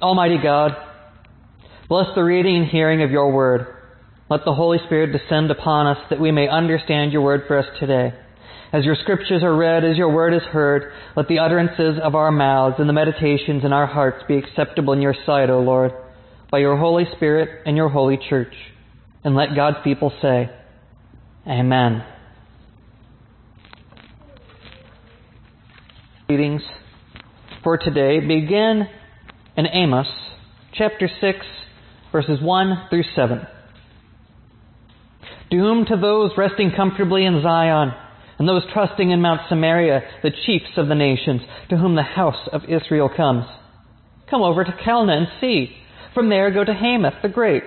Almighty God, bless the reading and hearing of your word. Let the Holy Spirit descend upon us that we may understand your word for us today. As your scriptures are read, as your word is heard, let the utterances of our mouths and the meditations in our hearts be acceptable in your sight, O Lord, by your Holy Spirit and your holy church. And let God's people say, Amen. Readings for today begin in Amos chapter 6, verses 1 through 7. Doom to those resting comfortably in Zion and those trusting in Mount Samaria, the chiefs of the nations, to whom the house of Israel comes. Come over to Calneh and see. From there go to Hamath the great.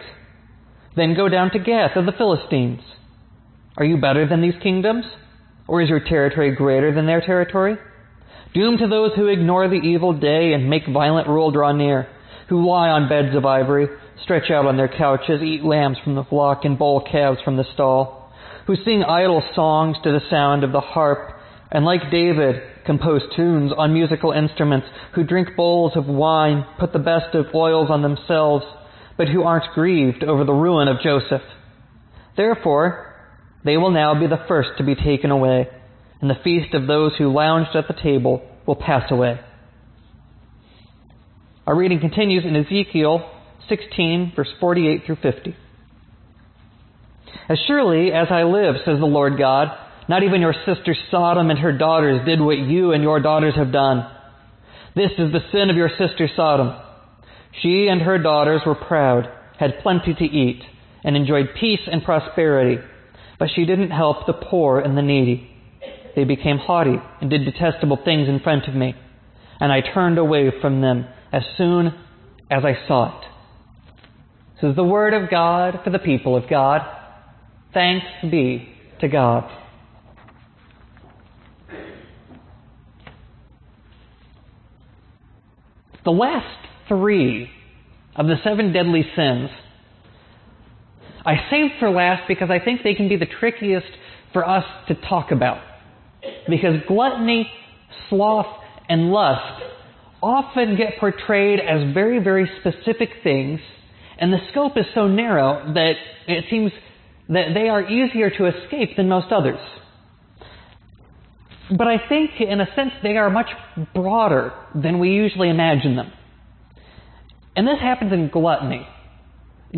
Then go down to Gath of the Philistines. Are you better than these kingdoms? Or is your territory greater than their territory? Doom to those who ignore the evil day and make violent rule draw near, who lie on beds of ivory, stretch out on their couches, eat lambs from the flock, and bowl calves from the stall, who sing idle songs to the sound of the harp, and like David, compose tunes on musical instruments, who drink bowls of wine, put the best of oils on themselves, but who aren't grieved over the ruin of Joseph. Therefore, they will now be the first to be taken away and the feast of those who lounged at the table will pass away. Our reading continues in Ezekiel 16, verse 48 through 50. As surely as I live, says the Lord God, not even your sister Sodom and her daughters did what you and your daughters have done. This is the sin of your sister Sodom. She and her daughters were proud, had plenty to eat, and enjoyed peace and prosperity, but she didn't help the poor and the needy. They became haughty and did detestable things in front of me, and I turned away from them as soon as I saw it. This is the word of God for the people of God. Thanks be to God. The last three of the seven deadly sins I saved for last because I think they can be the trickiest for us to talk about. Because gluttony, sloth, and lust often get portrayed as very, very specific things, and the scope is so narrow that it seems that they are easier to escape than most others. But I think, in a sense, they are much broader than we usually imagine them. And this happens in gluttony.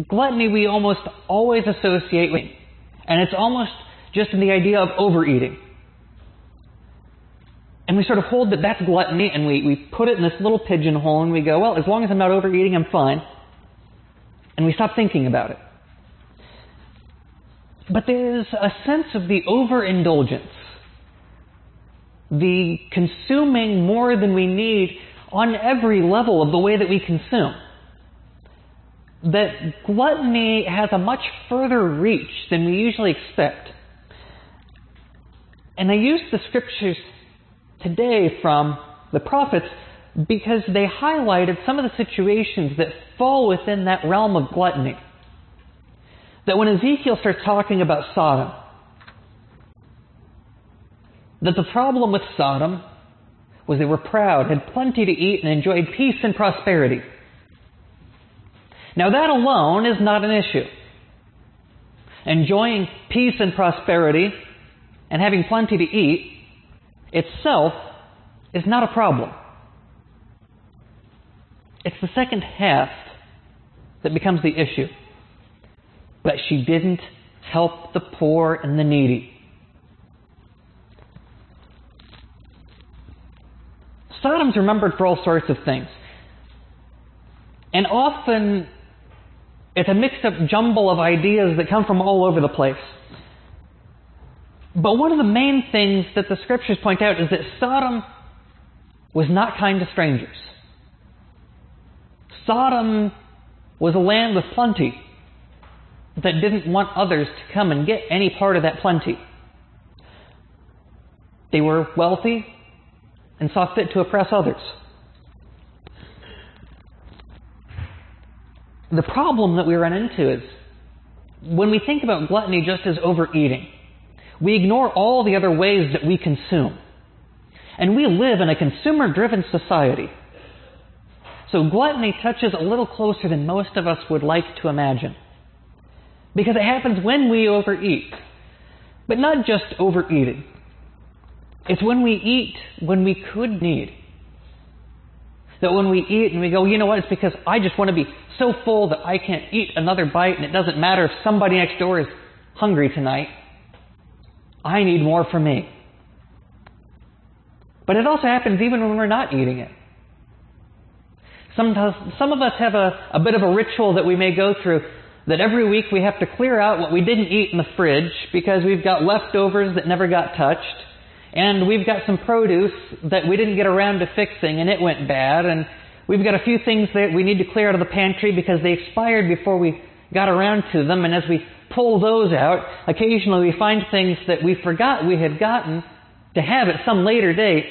Gluttony we almost always associate with, and it's almost just in the idea of overeating. And we sort of hold that that's gluttony and we, we put it in this little pigeonhole and we go, well, as long as I'm not overeating, I'm fine. And we stop thinking about it. But there's a sense of the overindulgence, the consuming more than we need on every level of the way that we consume. That gluttony has a much further reach than we usually expect. And I use the scriptures today from the prophets because they highlighted some of the situations that fall within that realm of gluttony. That when Ezekiel starts talking about Sodom, that the problem with Sodom was they were proud, had plenty to eat, and enjoyed peace and prosperity. Now, that alone is not an issue. Enjoying peace and prosperity and having plenty to eat itself is not a problem. It's the second half that becomes the issue. But she didn't help the poor and the needy. Sodom's remembered for all sorts of things. And often it's a mixed up jumble of ideas that come from all over the place. But one of the main things that the scriptures point out is that Sodom was not kind to strangers. Sodom was a land with plenty that didn't want others to come and get any part of that plenty. They were wealthy and saw fit to oppress others. The problem that we run into is when we think about gluttony just as overeating, we ignore all the other ways that we consume. And we live in a consumer driven society. So gluttony touches a little closer than most of us would like to imagine. Because it happens when we overeat. But not just overeating. It's when we eat when we could need. That when we eat and we go, you know what, it's because I just want to be so full that I can't eat another bite and it doesn't matter if somebody next door is hungry tonight. I need more for me. But it also happens even when we're not eating it. Sometimes, some of us have a, a bit of a ritual that we may go through that every week we have to clear out what we didn't eat in the fridge because we've got leftovers that never got touched. And we've got some produce that we didn't get around to fixing and it went bad. And we've got a few things that we need to clear out of the pantry because they expired before we got around to them. And as we pull those out, occasionally we find things that we forgot we had gotten to have at some later date.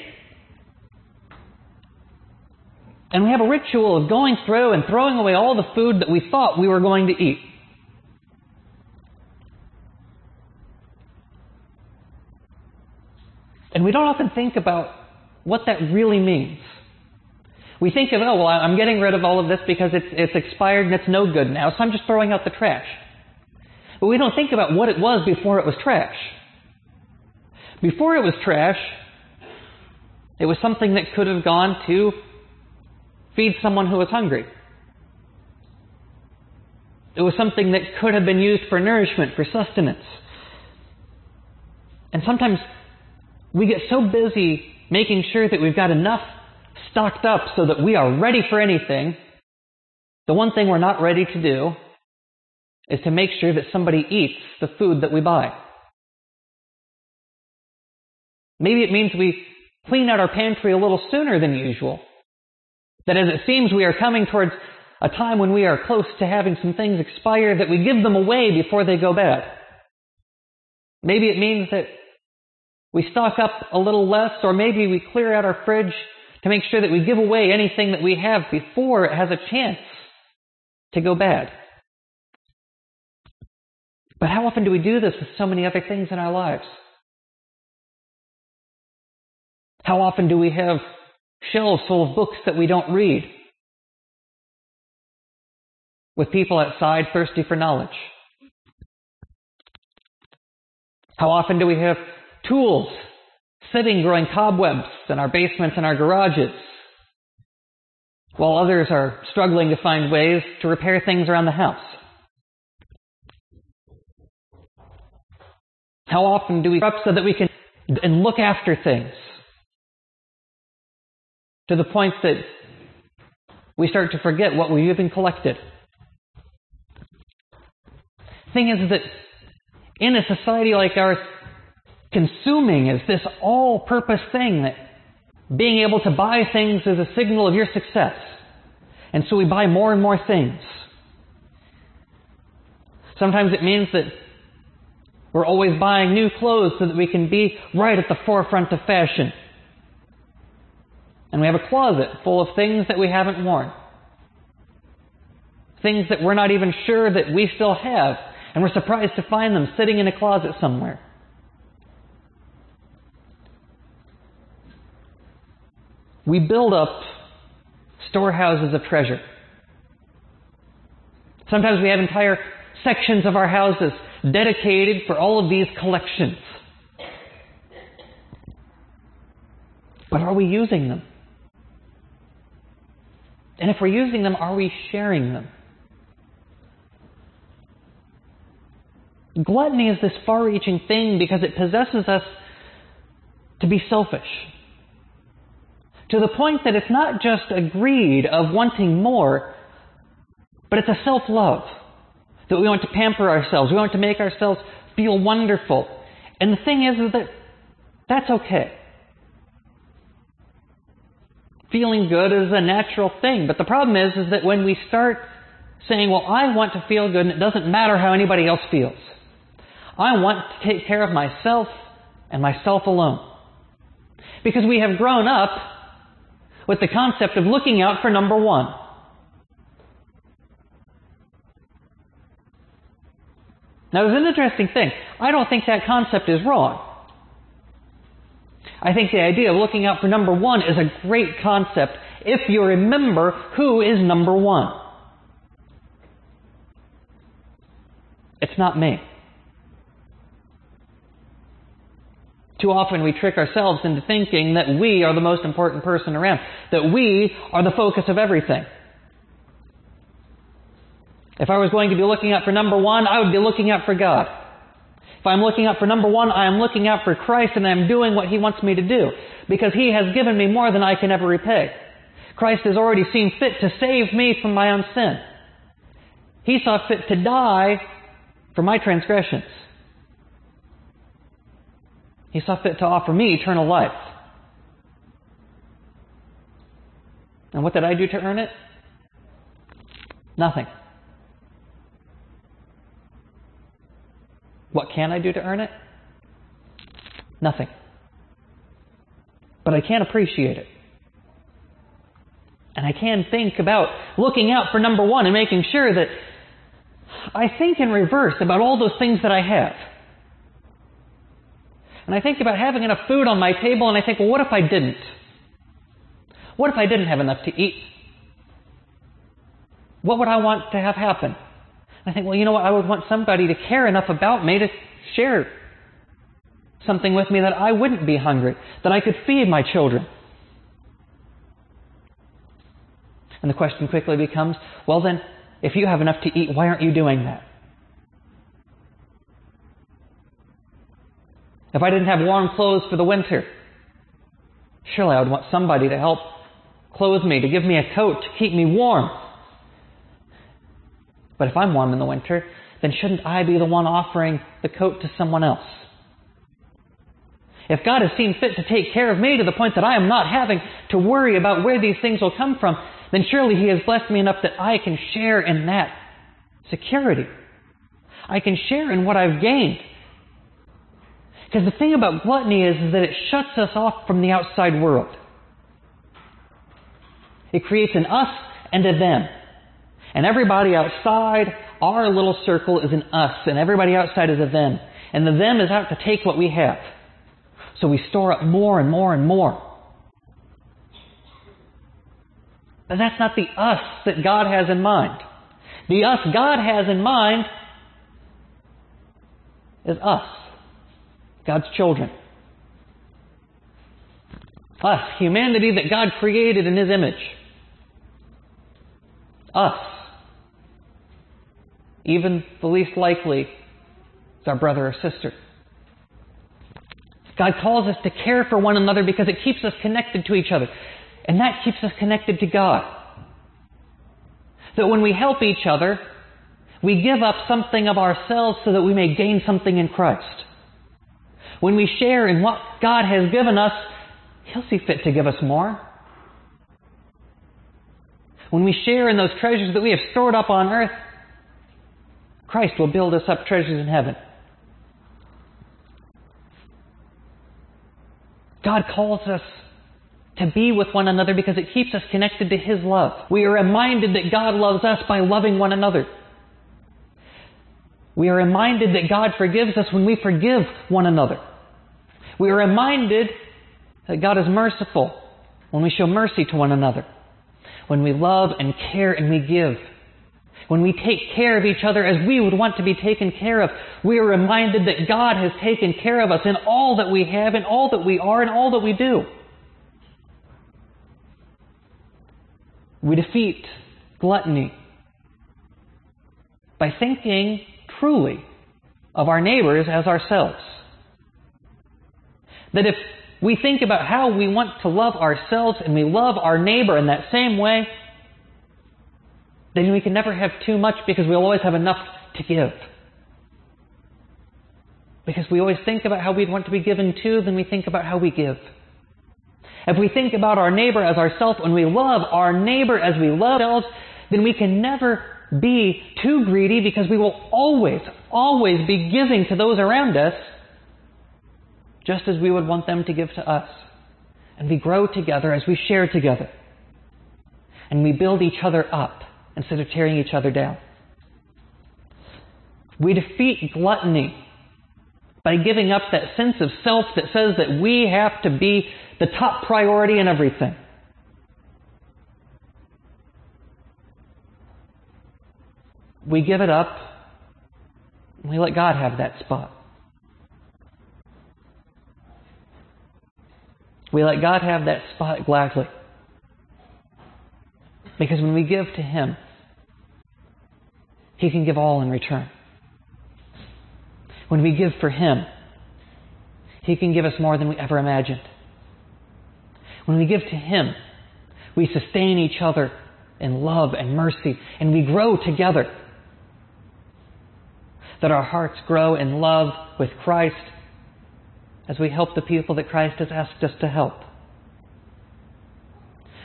And we have a ritual of going through and throwing away all the food that we thought we were going to eat. And we don't often think about what that really means. We think of, oh, well, I'm getting rid of all of this because it's, it's expired and it's no good now, so I'm just throwing out the trash. But we don't think about what it was before it was trash. Before it was trash, it was something that could have gone to feed someone who was hungry. It was something that could have been used for nourishment, for sustenance. And sometimes we get so busy making sure that we've got enough stocked up so that we are ready for anything. The one thing we're not ready to do is to make sure that somebody eats the food that we buy. Maybe it means we clean out our pantry a little sooner than usual. That as it seems we are coming towards a time when we are close to having some things expire, that we give them away before they go bad. Maybe it means that we stock up a little less, or maybe we clear out our fridge to make sure that we give away anything that we have before it has a chance to go bad. But how often do we do this with so many other things in our lives? How often do we have shelves full of books that we don't read? With people outside thirsty for knowledge? How often do we have tools sitting growing cobwebs in our basements and our garages, while others are struggling to find ways to repair things around the house. How often do we up so that we can and look after things to the point that we start to forget what we've even collected? Thing is that in a society like ours, consuming is this all purpose thing that being able to buy things is a signal of your success. And so we buy more and more things. Sometimes it means that we're always buying new clothes so that we can be right at the forefront of fashion. And we have a closet full of things that we haven't worn. Things that we're not even sure that we still have. And we're surprised to find them sitting in a closet somewhere. we build up storehouses of treasure. Sometimes we have entire sections of our houses dedicated for all of these collections. But are we using them? And if we're using them, are we sharing them? Gluttony is this far reaching thing because it possesses us to be selfish to the point that it's not just a greed of wanting more, but it's a self love. That we want to pamper ourselves, we want to make ourselves feel wonderful. And the thing is, is that that's okay. Feeling good is a natural thing, but the problem is, is that when we start saying, well, I want to feel good and it doesn't matter how anybody else feels. I want to take care of myself and myself alone. Because we have grown up with the concept of looking out for number one. Now, there's an interesting thing. I don't think that concept is wrong. I think the idea of looking out for number one is a great concept if you remember who is number one. It's not me. Too often we trick ourselves into thinking that we are the most important person around, that we are the focus of everything. If I was going to be looking out for number one, I would be looking out for God. If I'm looking out for number one, I am looking out for Christ and I'm doing what He wants me to do. Because He has given me more than I can ever repay. Christ has already seen fit to save me from my own sin. He saw fit to die for my transgressions. He saw fit to offer me eternal life. And what did I do to earn it? Nothing. What can I do to earn it? Nothing. But I can appreciate it. And I can think about looking out for number one and making sure that I think in reverse about all those things that I have. And I think about having enough food on my table and I think, well, what if I didn't? What if I didn't have enough to eat? What would I want to have happen? I think, well, you know what? I would want somebody to care enough about me to share something with me that I wouldn't be hungry, that I could feed my children. And the question quickly becomes, well then, if you have enough to eat, why aren't you doing that? If I didn't have warm clothes for the winter, surely I would want somebody to help clothe me, to give me a coat, to keep me warm. But if I'm warm in the winter, then shouldn't I be the one offering the coat to someone else? If God has seen fit to take care of me to the point that I am not having to worry about where these things will come from, then surely He has blessed me enough that I can share in that security. I can share in what I've gained. Because the thing about gluttony is, that it shuts us off from the outside world. It creates an us and a them. And everybody outside our little circle is an us, and everybody outside is a them. And the them is out to take what we have. So we store up more and more and more. But that's not the us that God has in mind. The us God has in mind is us. God's children. Us, humanity that God created in His image. Us. Even the least likely is our brother or sister. God calls us to care for one another because it keeps us connected to each other. And that keeps us connected to God. That when we help each other, we give up something of ourselves so that we may gain something in Christ. When we share in what God has given us, He'll see fit to give us more. When we share in those treasures that we have stored up on earth, Christ will build us up treasures in heaven. God calls us to be with one another because it keeps us connected to His love. We are reminded that God loves us by loving one another. We are reminded that God forgives us when we forgive one another. We are reminded that God is merciful when we show mercy to one another, when we love and care and we give, when we take care of each other as we would want to be taken care of. We are reminded that God has taken care of us in all that we have, in all that we are, in all that we do. We defeat gluttony by thinking truly of our neighbors as ourselves. That if we think about how we want to love ourselves and we love our neighbor in that same way, then we can never have too much because we'll always have enough to give. Because we always think about how we'd want to be given to, then we think about how we give. If we think about our neighbor as ourselves and we love our neighbor as we love ourselves, then we can never be too greedy because we will always, always be giving to those around us just as we would want them to give to us. And we grow together as we share together. And we build each other up instead of tearing each other down. We defeat gluttony by giving up that sense of self that says that we have to be the top priority in everything. We give it up we let God have that spot. We let God have that spot gladly. Because when we give to Him, He can give all in return. When we give for Him, He can give us more than we ever imagined. When we give to Him, we sustain each other in love and mercy, and we grow together. That our hearts grow in love with Christ as we help the people that Christ has asked us to help.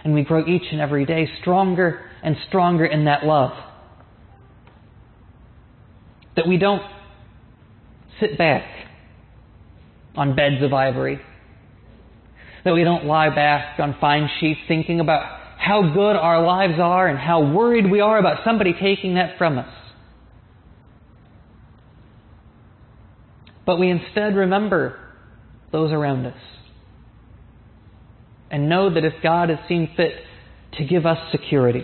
And we grow each and every day stronger and stronger in that love. That we don't sit back on beds of ivory. That we don't lie back on fine sheets thinking about how good our lives are and how worried we are about somebody taking that from us. But we instead remember those around us and know that if God has seen fit to give us security,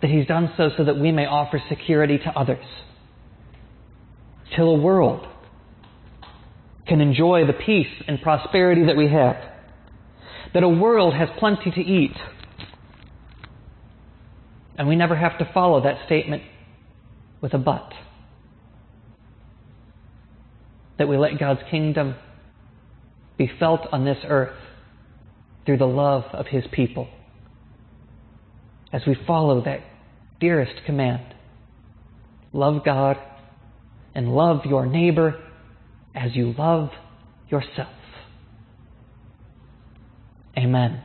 that He's done so so that we may offer security to others, till a world can enjoy the peace and prosperity that we have, that a world has plenty to eat, and we never have to follow that statement with a but. That we let God's kingdom be felt on this earth through the love of His people. As we follow that dearest command love God and love your neighbor as you love yourself. Amen.